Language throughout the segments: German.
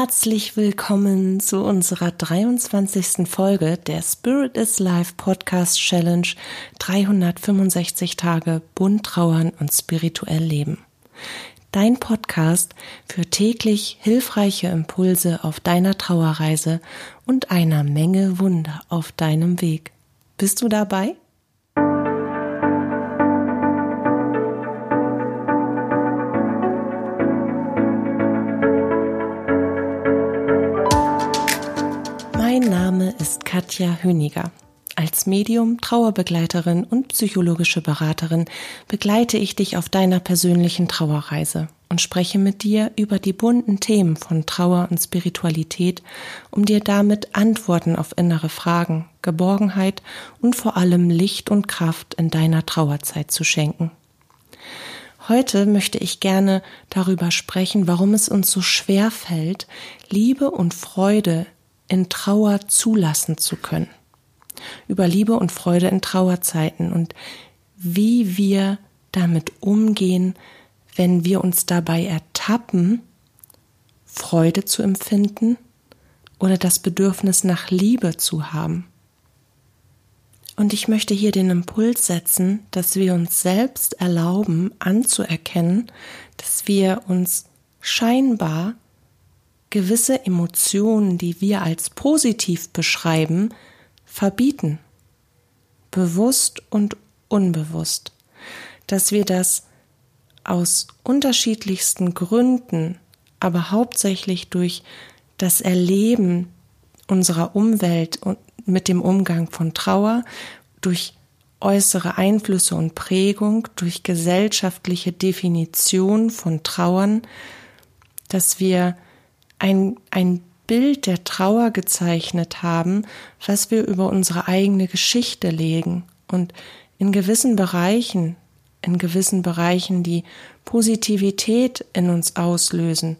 Herzlich willkommen zu unserer 23. Folge der Spirit is Life Podcast Challenge 365 Tage bunt trauern und spirituell leben. Dein Podcast für täglich hilfreiche Impulse auf deiner Trauerreise und einer Menge Wunder auf deinem Weg. Bist du dabei? Katja Höniger. Als Medium, Trauerbegleiterin und psychologische Beraterin begleite ich dich auf deiner persönlichen Trauerreise und spreche mit dir über die bunten Themen von Trauer und Spiritualität, um dir damit Antworten auf innere Fragen, Geborgenheit und vor allem Licht und Kraft in deiner Trauerzeit zu schenken. Heute möchte ich gerne darüber sprechen, warum es uns so schwer fällt, Liebe und Freude in Trauer zulassen zu können. Über Liebe und Freude in Trauerzeiten und wie wir damit umgehen, wenn wir uns dabei ertappen, Freude zu empfinden oder das Bedürfnis nach Liebe zu haben. Und ich möchte hier den Impuls setzen, dass wir uns selbst erlauben anzuerkennen, dass wir uns scheinbar gewisse Emotionen, die wir als positiv beschreiben, verbieten. Bewusst und unbewusst. Dass wir das aus unterschiedlichsten Gründen, aber hauptsächlich durch das Erleben unserer Umwelt und mit dem Umgang von Trauer, durch äußere Einflüsse und Prägung, durch gesellschaftliche Definition von Trauern, dass wir ein, ein Bild der Trauer gezeichnet haben, was wir über unsere eigene Geschichte legen. Und in gewissen Bereichen, in gewissen Bereichen die Positivität in uns auslösen,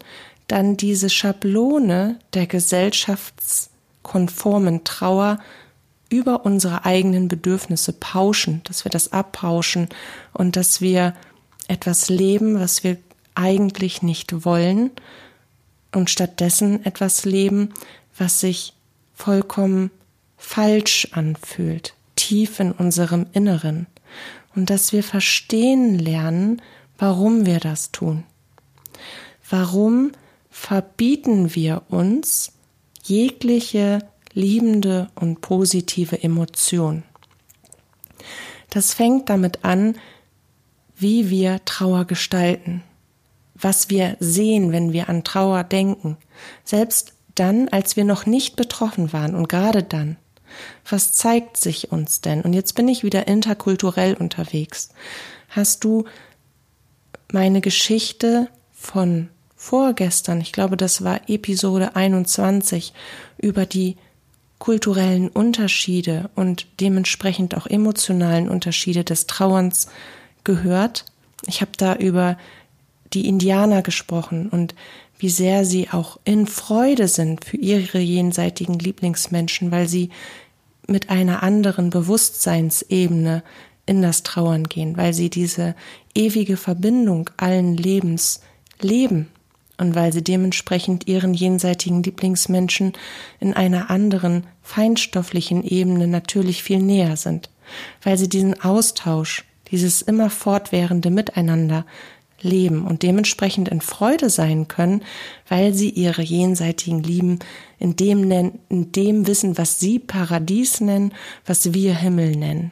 dann diese Schablone der gesellschaftskonformen Trauer über unsere eigenen Bedürfnisse pauschen, dass wir das abpauschen und dass wir etwas leben, was wir eigentlich nicht wollen und stattdessen etwas leben, was sich vollkommen falsch anfühlt, tief in unserem Inneren, und dass wir verstehen lernen, warum wir das tun. Warum verbieten wir uns jegliche liebende und positive Emotion? Das fängt damit an, wie wir Trauer gestalten was wir sehen, wenn wir an Trauer denken, selbst dann, als wir noch nicht betroffen waren und gerade dann. Was zeigt sich uns denn? Und jetzt bin ich wieder interkulturell unterwegs. Hast du meine Geschichte von vorgestern, ich glaube, das war Episode 21, über die kulturellen Unterschiede und dementsprechend auch emotionalen Unterschiede des Trauerns gehört. Ich habe da über die Indianer gesprochen und wie sehr sie auch in Freude sind für ihre jenseitigen Lieblingsmenschen, weil sie mit einer anderen Bewusstseinsebene in das Trauern gehen, weil sie diese ewige Verbindung allen Lebens leben und weil sie dementsprechend ihren jenseitigen Lieblingsmenschen in einer anderen feinstofflichen Ebene natürlich viel näher sind, weil sie diesen Austausch, dieses immer fortwährende Miteinander leben und dementsprechend in Freude sein können, weil sie ihre jenseitigen Lieben in dem nennen, in dem wissen, was sie Paradies nennen, was wir Himmel nennen.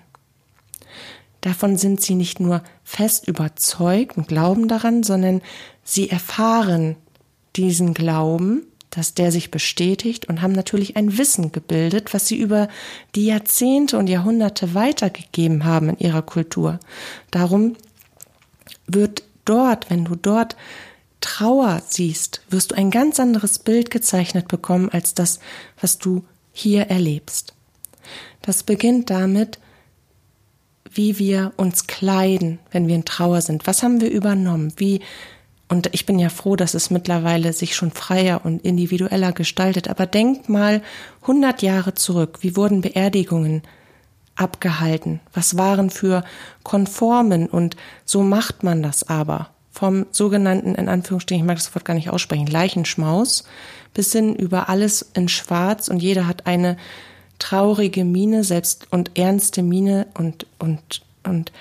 Davon sind sie nicht nur fest überzeugt und glauben daran, sondern sie erfahren diesen Glauben, dass der sich bestätigt und haben natürlich ein Wissen gebildet, was sie über die Jahrzehnte und Jahrhunderte weitergegeben haben in ihrer Kultur. Darum wird dort, wenn du dort Trauer siehst, wirst du ein ganz anderes Bild gezeichnet bekommen als das, was du hier erlebst. Das beginnt damit, wie wir uns kleiden, wenn wir in Trauer sind. Was haben wir übernommen? Wie, und ich bin ja froh, dass es mittlerweile sich schon freier und individueller gestaltet. Aber denk mal 100 Jahre zurück. Wie wurden Beerdigungen abgehalten? Was waren für Konformen und so macht man das aber vom sogenannten, in Anführungsstrichen, ich mag das Wort gar nicht aussprechen, Leichenschmaus, bis hin über alles in Schwarz und jeder hat eine traurige Miene, selbst und ernste Miene und, und, und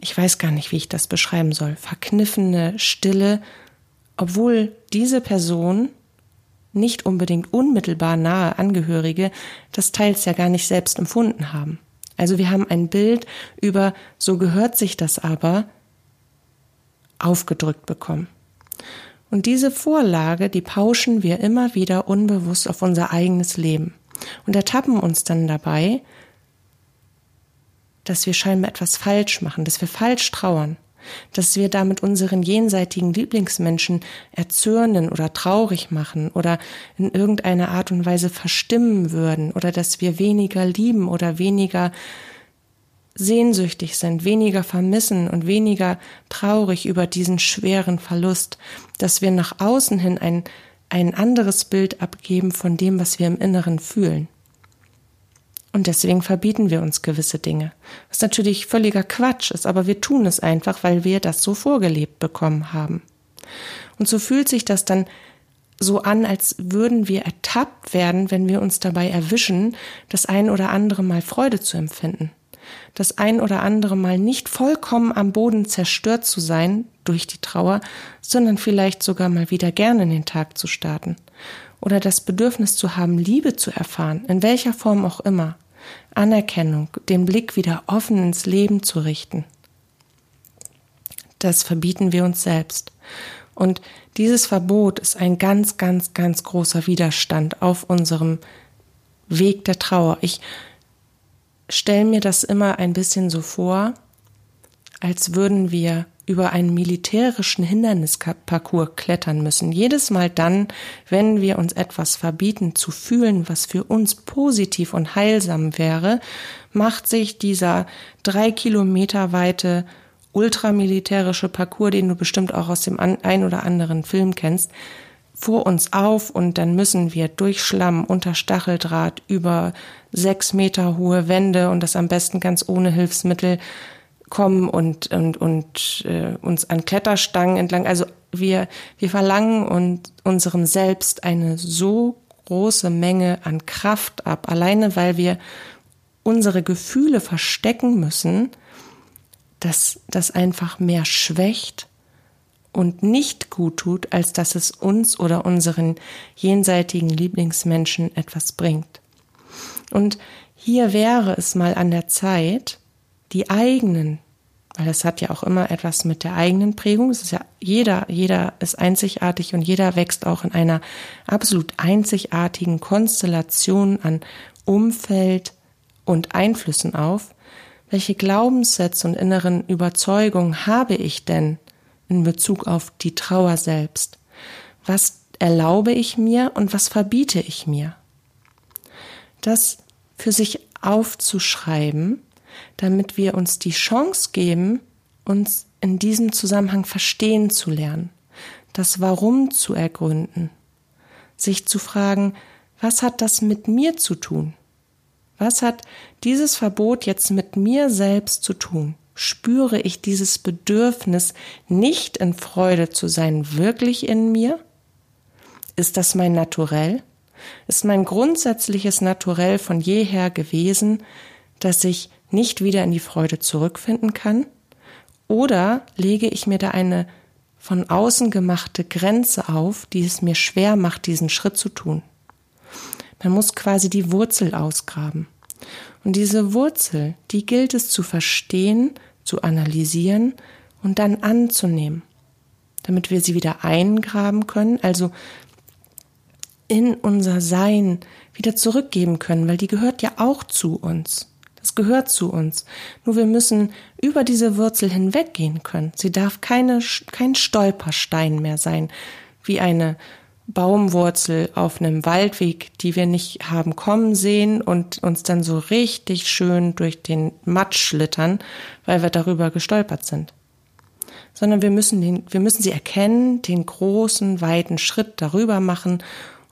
ich weiß gar nicht, wie ich das beschreiben soll, verkniffene Stille, obwohl diese Person nicht unbedingt unmittelbar nahe Angehörige das teils ja gar nicht selbst empfunden haben. Also wir haben ein Bild über, so gehört sich das aber, aufgedrückt bekommen. Und diese Vorlage, die pauschen wir immer wieder unbewusst auf unser eigenes Leben und ertappen uns dann dabei, dass wir scheinbar etwas falsch machen, dass wir falsch trauern, dass wir damit unseren jenseitigen Lieblingsmenschen erzürnen oder traurig machen oder in irgendeiner Art und Weise verstimmen würden oder dass wir weniger lieben oder weniger sehnsüchtig sind, weniger vermissen und weniger traurig über diesen schweren Verlust, dass wir nach außen hin ein, ein anderes Bild abgeben von dem, was wir im Inneren fühlen. Und deswegen verbieten wir uns gewisse Dinge. Was natürlich völliger Quatsch ist, aber wir tun es einfach, weil wir das so vorgelebt bekommen haben. Und so fühlt sich das dann so an, als würden wir ertappt werden, wenn wir uns dabei erwischen, das ein oder andere Mal Freude zu empfinden. Das ein oder andere Mal nicht vollkommen am Boden zerstört zu sein durch die Trauer, sondern vielleicht sogar mal wieder gerne in den Tag zu starten. Oder das Bedürfnis zu haben, Liebe zu erfahren, in welcher Form auch immer. Anerkennung, den Blick wieder offen ins Leben zu richten. Das verbieten wir uns selbst. Und dieses Verbot ist ein ganz, ganz, ganz großer Widerstand auf unserem Weg der Trauer. Ich stelle mir das immer ein bisschen so vor, als würden wir über einen militärischen Hindernisparcours klettern müssen. Jedes Mal dann, wenn wir uns etwas verbieten zu fühlen, was für uns positiv und heilsam wäre, macht sich dieser drei Kilometer weite ultramilitärische Parcours, den du bestimmt auch aus dem ein oder anderen Film kennst, vor uns auf und dann müssen wir durch Schlamm unter Stacheldraht über sechs Meter hohe Wände und das am besten ganz ohne Hilfsmittel kommen und, und, und äh, uns an Kletterstangen entlang. Also wir, wir verlangen und unserem Selbst eine so große Menge an Kraft ab, alleine weil wir unsere Gefühle verstecken müssen, dass das einfach mehr schwächt und nicht gut tut, als dass es uns oder unseren jenseitigen Lieblingsmenschen etwas bringt. Und hier wäre es mal an der Zeit, die eigenen, weil es hat ja auch immer etwas mit der eigenen Prägung, es ist ja jeder, jeder ist einzigartig und jeder wächst auch in einer absolut einzigartigen Konstellation an Umfeld und Einflüssen auf. Welche Glaubenssätze und inneren Überzeugungen habe ich denn in Bezug auf die Trauer selbst? Was erlaube ich mir und was verbiete ich mir? Das für sich aufzuschreiben, damit wir uns die Chance geben, uns in diesem Zusammenhang verstehen zu lernen, das Warum zu ergründen, sich zu fragen, was hat das mit mir zu tun? Was hat dieses Verbot jetzt mit mir selbst zu tun? Spüre ich dieses Bedürfnis, nicht in Freude zu sein, wirklich in mir? Ist das mein Naturell? Ist mein grundsätzliches Naturell von jeher gewesen, dass ich nicht wieder in die Freude zurückfinden kann? Oder lege ich mir da eine von außen gemachte Grenze auf, die es mir schwer macht, diesen Schritt zu tun? Man muss quasi die Wurzel ausgraben. Und diese Wurzel, die gilt es zu verstehen, zu analysieren und dann anzunehmen, damit wir sie wieder eingraben können, also in unser Sein wieder zurückgeben können, weil die gehört ja auch zu uns. Gehört zu uns. Nur wir müssen über diese Wurzel hinweggehen können. Sie darf keine, kein Stolperstein mehr sein, wie eine Baumwurzel auf einem Waldweg, die wir nicht haben kommen sehen und uns dann so richtig schön durch den Matsch schlittern, weil wir darüber gestolpert sind. Sondern wir müssen den, wir müssen sie erkennen, den großen, weiten Schritt darüber machen,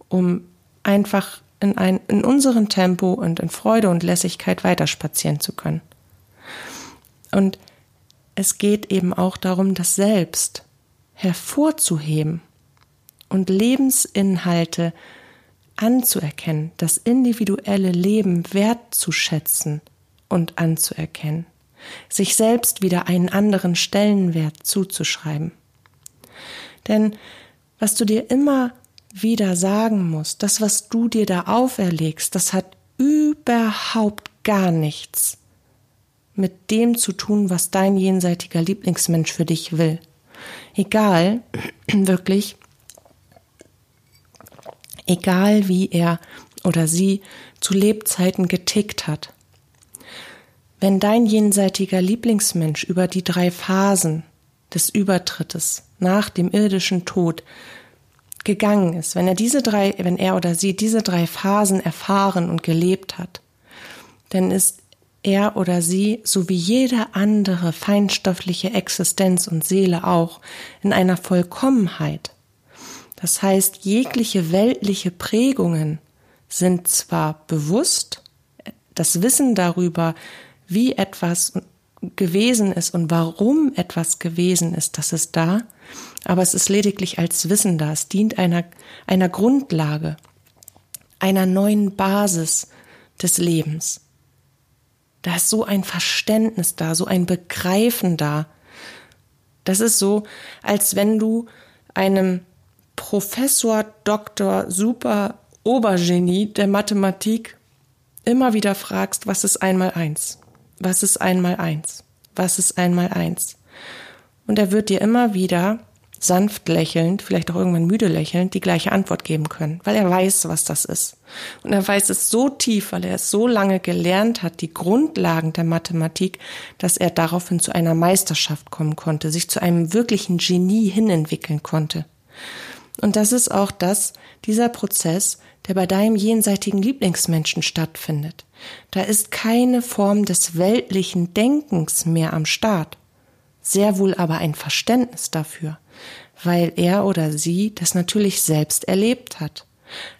um einfach in, ein, in unserem Tempo und in Freude und Lässigkeit weiterspazieren zu können. Und es geht eben auch darum, das Selbst hervorzuheben und Lebensinhalte anzuerkennen, das individuelle Leben wertzuschätzen und anzuerkennen, sich selbst wieder einen anderen Stellenwert zuzuschreiben. Denn was du dir immer wieder sagen musst, das, was du dir da auferlegst, das hat überhaupt gar nichts mit dem zu tun, was dein jenseitiger Lieblingsmensch für dich will. Egal, wirklich, egal wie er oder sie zu Lebzeiten getickt hat. Wenn dein jenseitiger Lieblingsmensch über die drei Phasen des Übertrittes nach dem irdischen Tod gegangen ist, wenn er diese drei, wenn er oder sie diese drei Phasen erfahren und gelebt hat, dann ist er oder sie, so wie jede andere feinstoffliche Existenz und Seele auch, in einer Vollkommenheit. Das heißt, jegliche weltliche Prägungen sind zwar bewusst, das Wissen darüber, wie etwas gewesen ist und warum etwas gewesen ist, das ist da, aber es ist lediglich als Wissen da. Es dient einer, einer Grundlage, einer neuen Basis des Lebens. Da ist so ein Verständnis da, so ein Begreifen da. Das ist so, als wenn du einem Professor, Doktor, super Obergenie der Mathematik immer wieder fragst, was ist einmal eins? Was ist einmal eins? Was ist einmal eins? Und er wird dir immer wieder sanft lächelnd, vielleicht auch irgendwann müde lächelnd, die gleiche Antwort geben können, weil er weiß, was das ist. Und er weiß es so tief, weil er es so lange gelernt hat, die Grundlagen der Mathematik, dass er daraufhin zu einer Meisterschaft kommen konnte, sich zu einem wirklichen Genie hinentwickeln konnte. Und das ist auch das, dieser Prozess, der bei deinem jenseitigen Lieblingsmenschen stattfindet. Da ist keine Form des weltlichen Denkens mehr am Start. Sehr wohl aber ein Verständnis dafür, weil er oder sie das natürlich selbst erlebt hat,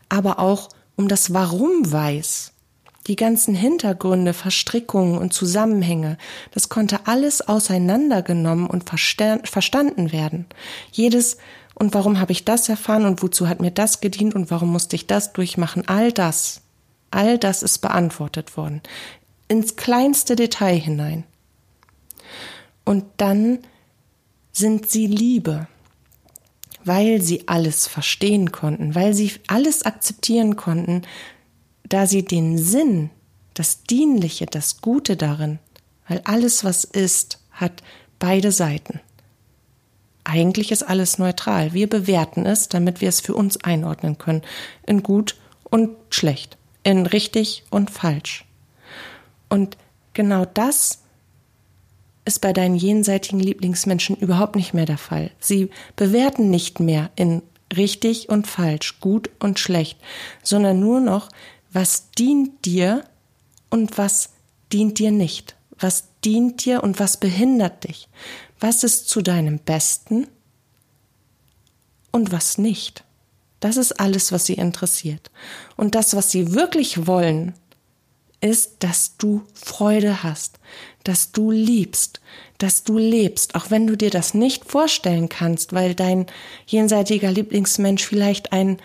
aber auch um das Warum weiß. Die ganzen Hintergründe, Verstrickungen und Zusammenhänge, das konnte alles auseinandergenommen und verstanden werden. Jedes und warum habe ich das erfahren und wozu hat mir das gedient und warum musste ich das durchmachen, all das, all das ist beantwortet worden. Ins kleinste Detail hinein. Und dann sind sie Liebe, weil sie alles verstehen konnten, weil sie alles akzeptieren konnten, da sie den Sinn, das Dienliche, das Gute darin, weil alles, was ist, hat beide Seiten. Eigentlich ist alles neutral. Wir bewerten es, damit wir es für uns einordnen können. In gut und schlecht. In richtig und falsch. Und genau das ist bei deinen jenseitigen Lieblingsmenschen überhaupt nicht mehr der Fall. Sie bewerten nicht mehr in richtig und falsch, gut und schlecht, sondern nur noch, was dient dir und was dient dir nicht. Was dient dir und was behindert dich? Was ist zu deinem Besten und was nicht? Das ist alles, was sie interessiert. Und das, was sie wirklich wollen, ist, dass du Freude hast, dass du liebst, dass du lebst, auch wenn du dir das nicht vorstellen kannst, weil dein jenseitiger Lieblingsmensch vielleicht ein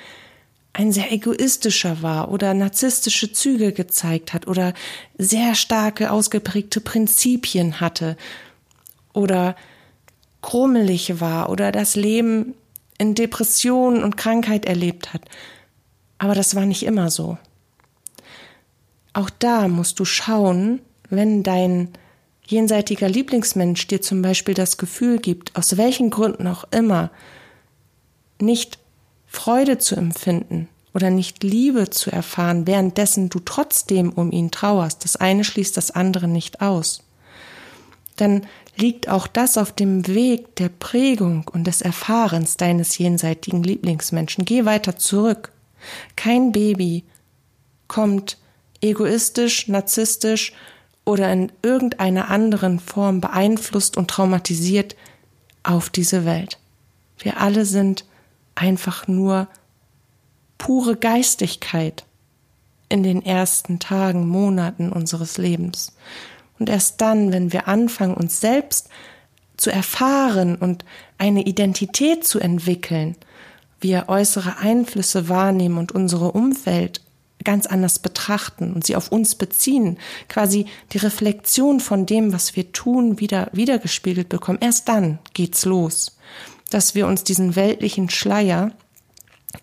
ein sehr egoistischer war oder narzisstische Züge gezeigt hat oder sehr starke ausgeprägte Prinzipien hatte oder krummelig war oder das Leben in Depression und Krankheit erlebt hat. Aber das war nicht immer so. Auch da musst du schauen, wenn dein jenseitiger Lieblingsmensch dir zum Beispiel das Gefühl gibt, aus welchen Gründen auch immer, nicht Freude zu empfinden oder nicht Liebe zu erfahren, währenddessen du trotzdem um ihn trauerst, das eine schließt das andere nicht aus, dann liegt auch das auf dem Weg der Prägung und des Erfahrens deines jenseitigen Lieblingsmenschen. Geh weiter zurück. Kein Baby kommt egoistisch, narzisstisch oder in irgendeiner anderen Form beeinflusst und traumatisiert auf diese Welt. Wir alle sind einfach nur pure Geistigkeit in den ersten Tagen, Monaten unseres Lebens. Und erst dann, wenn wir anfangen, uns selbst zu erfahren und eine Identität zu entwickeln, wir äußere Einflüsse wahrnehmen und unsere Umwelt ganz anders betrachten und sie auf uns beziehen, quasi die Reflexion von dem, was wir tun, wieder wiedergespiegelt bekommen, erst dann geht's los, dass wir uns diesen weltlichen Schleier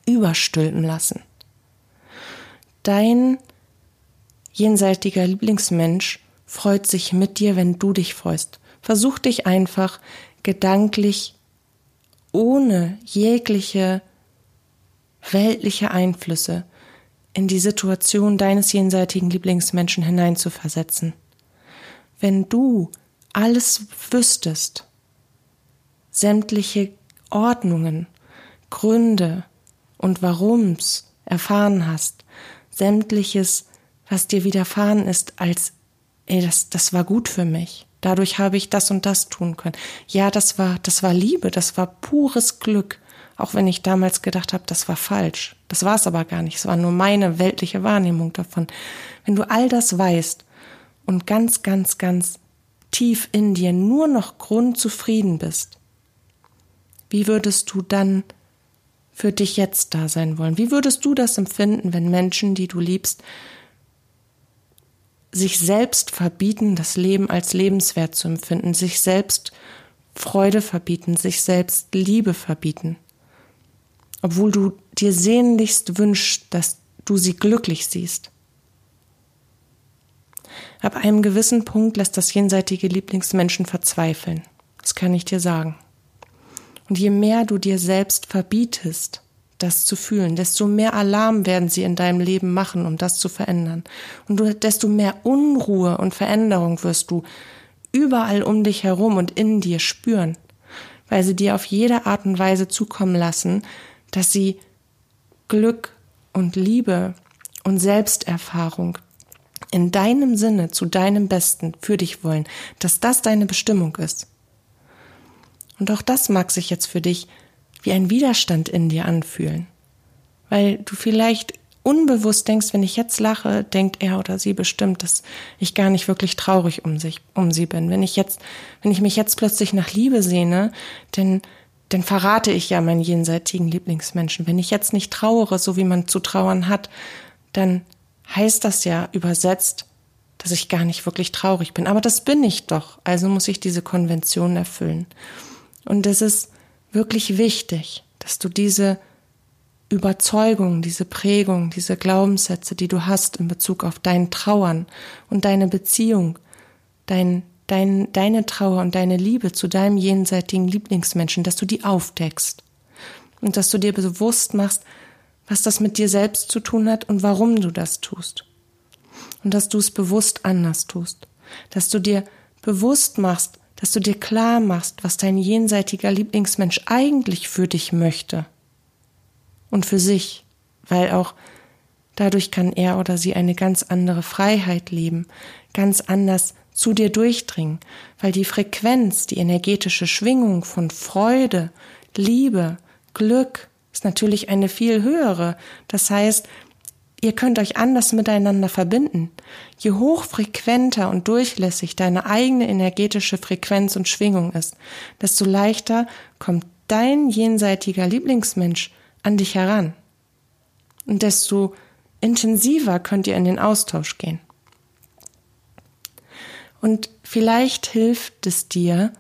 überstülpen lassen. Dein jenseitiger Lieblingsmensch freut sich mit dir, wenn du dich freust. Versuch dich einfach gedanklich ohne jegliche weltliche Einflüsse in die Situation deines jenseitigen Lieblingsmenschen hineinzuversetzen. Wenn du alles wüsstest, sämtliche Ordnungen, Gründe und warums erfahren hast, sämtliches, was dir widerfahren ist, als, ey, das, das war gut für mich. Dadurch habe ich das und das tun können. Ja, das war, das war Liebe, das war pures Glück. Auch wenn ich damals gedacht habe, das war falsch. Das war es aber gar nicht. Es war nur meine weltliche Wahrnehmung davon. Wenn du all das weißt und ganz, ganz, ganz tief in dir nur noch grundzufrieden bist, wie würdest du dann für dich jetzt da sein wollen? Wie würdest du das empfinden, wenn Menschen, die du liebst, sich selbst verbieten, das Leben als lebenswert zu empfinden, sich selbst Freude verbieten, sich selbst Liebe verbieten, obwohl du dir sehnlichst wünschst, dass du sie glücklich siehst. Ab einem gewissen Punkt lässt das jenseitige Lieblingsmenschen verzweifeln. Das kann ich dir sagen. Und je mehr du dir selbst verbietest, das zu fühlen, desto mehr Alarm werden sie in deinem Leben machen, um das zu verändern. Und desto mehr Unruhe und Veränderung wirst du überall um dich herum und in dir spüren, weil sie dir auf jede Art und Weise zukommen lassen, dass sie Glück und Liebe und Selbsterfahrung in deinem Sinne zu deinem Besten für dich wollen, dass das deine Bestimmung ist. Und auch das mag sich jetzt für dich wie ein Widerstand in dir anfühlen. Weil du vielleicht unbewusst denkst, wenn ich jetzt lache, denkt er oder sie bestimmt, dass ich gar nicht wirklich traurig um sich, um sie bin. Wenn ich jetzt, wenn ich mich jetzt plötzlich nach Liebe sehne, dann, dann verrate ich ja meinen jenseitigen Lieblingsmenschen. Wenn ich jetzt nicht trauere, so wie man zu trauern hat, dann heißt das ja übersetzt, dass ich gar nicht wirklich traurig bin. Aber das bin ich doch. Also muss ich diese Konvention erfüllen. Und es ist wirklich wichtig, dass du diese Überzeugung, diese Prägung, diese Glaubenssätze, die du hast in Bezug auf dein Trauern und deine Beziehung, dein, dein, deine Trauer und deine Liebe zu deinem jenseitigen Lieblingsmenschen, dass du die aufdeckst. Und dass du dir bewusst machst, was das mit dir selbst zu tun hat und warum du das tust. Und dass du es bewusst anders tust, dass du dir bewusst machst, dass du dir klar machst, was dein jenseitiger Lieblingsmensch eigentlich für dich möchte. Und für sich, weil auch dadurch kann er oder sie eine ganz andere Freiheit leben, ganz anders zu dir durchdringen, weil die Frequenz, die energetische Schwingung von Freude, Liebe, Glück ist natürlich eine viel höhere. Das heißt, Ihr könnt euch anders miteinander verbinden. Je hochfrequenter und durchlässig deine eigene energetische Frequenz und Schwingung ist, desto leichter kommt dein jenseitiger Lieblingsmensch an dich heran. Und desto intensiver könnt ihr in den Austausch gehen. Und vielleicht hilft es dir,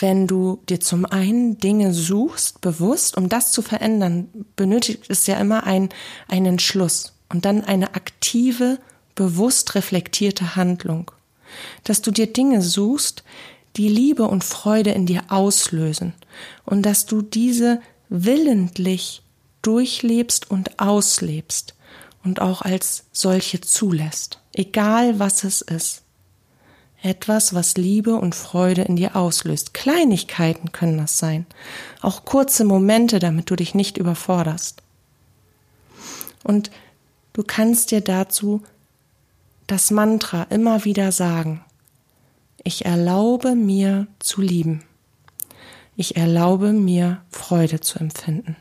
wenn du dir zum einen Dinge suchst, bewusst, um das zu verändern, benötigt es ja immer ein, einen Entschluss und dann eine aktive, bewusst reflektierte Handlung. Dass du dir Dinge suchst, die Liebe und Freude in dir auslösen und dass du diese willentlich durchlebst und auslebst und auch als solche zulässt, egal was es ist. Etwas, was Liebe und Freude in dir auslöst. Kleinigkeiten können das sein. Auch kurze Momente, damit du dich nicht überforderst. Und du kannst dir dazu das Mantra immer wieder sagen. Ich erlaube mir zu lieben. Ich erlaube mir Freude zu empfinden.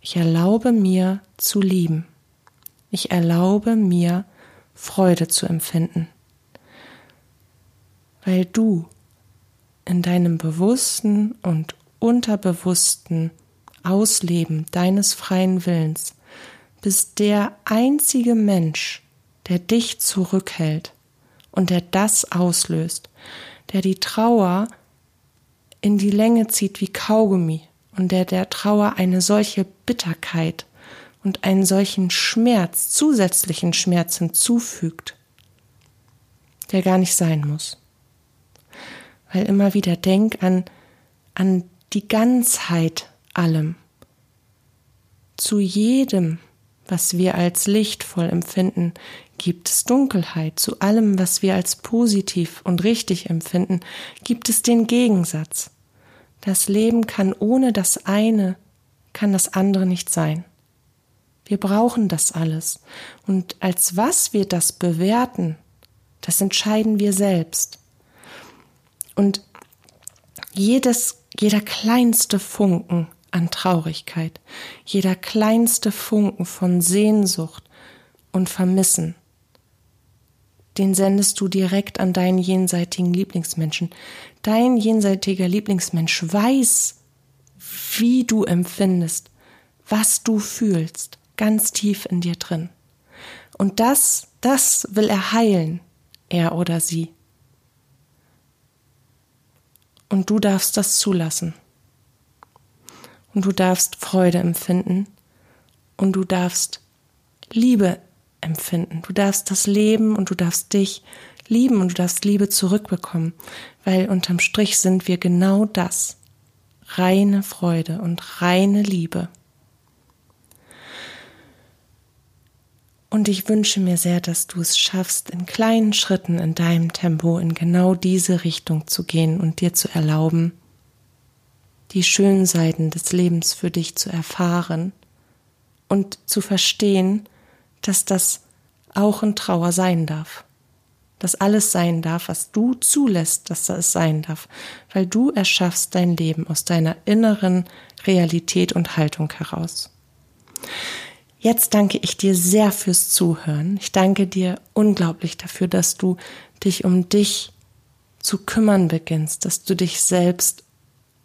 Ich erlaube mir zu lieben. Ich erlaube mir Freude zu empfinden weil du in deinem bewussten und unterbewussten Ausleben deines freien Willens bist der einzige Mensch, der dich zurückhält und der das auslöst, der die Trauer in die Länge zieht wie Kaugummi und der der Trauer eine solche Bitterkeit und einen solchen Schmerz, zusätzlichen Schmerz hinzufügt, der gar nicht sein muss. Weil immer wieder denk an, an die Ganzheit allem. Zu jedem, was wir als lichtvoll empfinden, gibt es Dunkelheit. Zu allem, was wir als positiv und richtig empfinden, gibt es den Gegensatz. Das Leben kann ohne das eine, kann das andere nicht sein. Wir brauchen das alles. Und als was wir das bewerten, das entscheiden wir selbst. Und jedes, jeder kleinste Funken an Traurigkeit, jeder kleinste Funken von Sehnsucht und Vermissen, den sendest du direkt an deinen jenseitigen Lieblingsmenschen. Dein jenseitiger Lieblingsmensch weiß, wie du empfindest, was du fühlst, ganz tief in dir drin. Und das, das will er heilen, er oder sie. Und du darfst das zulassen. Und du darfst Freude empfinden. Und du darfst Liebe empfinden. Du darfst das Leben und du darfst dich lieben und du darfst Liebe zurückbekommen, weil unterm Strich sind wir genau das. Reine Freude und reine Liebe. Und ich wünsche mir sehr, dass du es schaffst, in kleinen Schritten in deinem Tempo in genau diese Richtung zu gehen und dir zu erlauben, die schönen Seiten des Lebens für dich zu erfahren und zu verstehen, dass das auch in Trauer sein darf. Dass alles sein darf, was du zulässt, dass es sein darf, weil du erschaffst dein Leben aus deiner inneren Realität und Haltung heraus. Jetzt danke ich dir sehr fürs Zuhören. Ich danke dir unglaublich dafür, dass du dich um dich zu kümmern beginnst, dass du dich selbst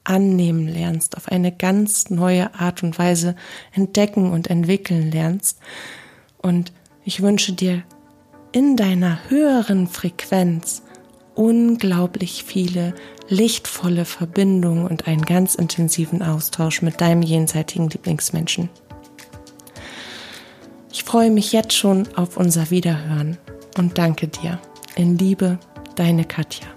annehmen lernst, auf eine ganz neue Art und Weise entdecken und entwickeln lernst und ich wünsche dir in deiner höheren Frequenz unglaublich viele lichtvolle Verbindungen und einen ganz intensiven Austausch mit deinem jenseitigen Lieblingsmenschen. Ich freue mich jetzt schon auf unser Wiederhören und danke dir. In Liebe, deine Katja.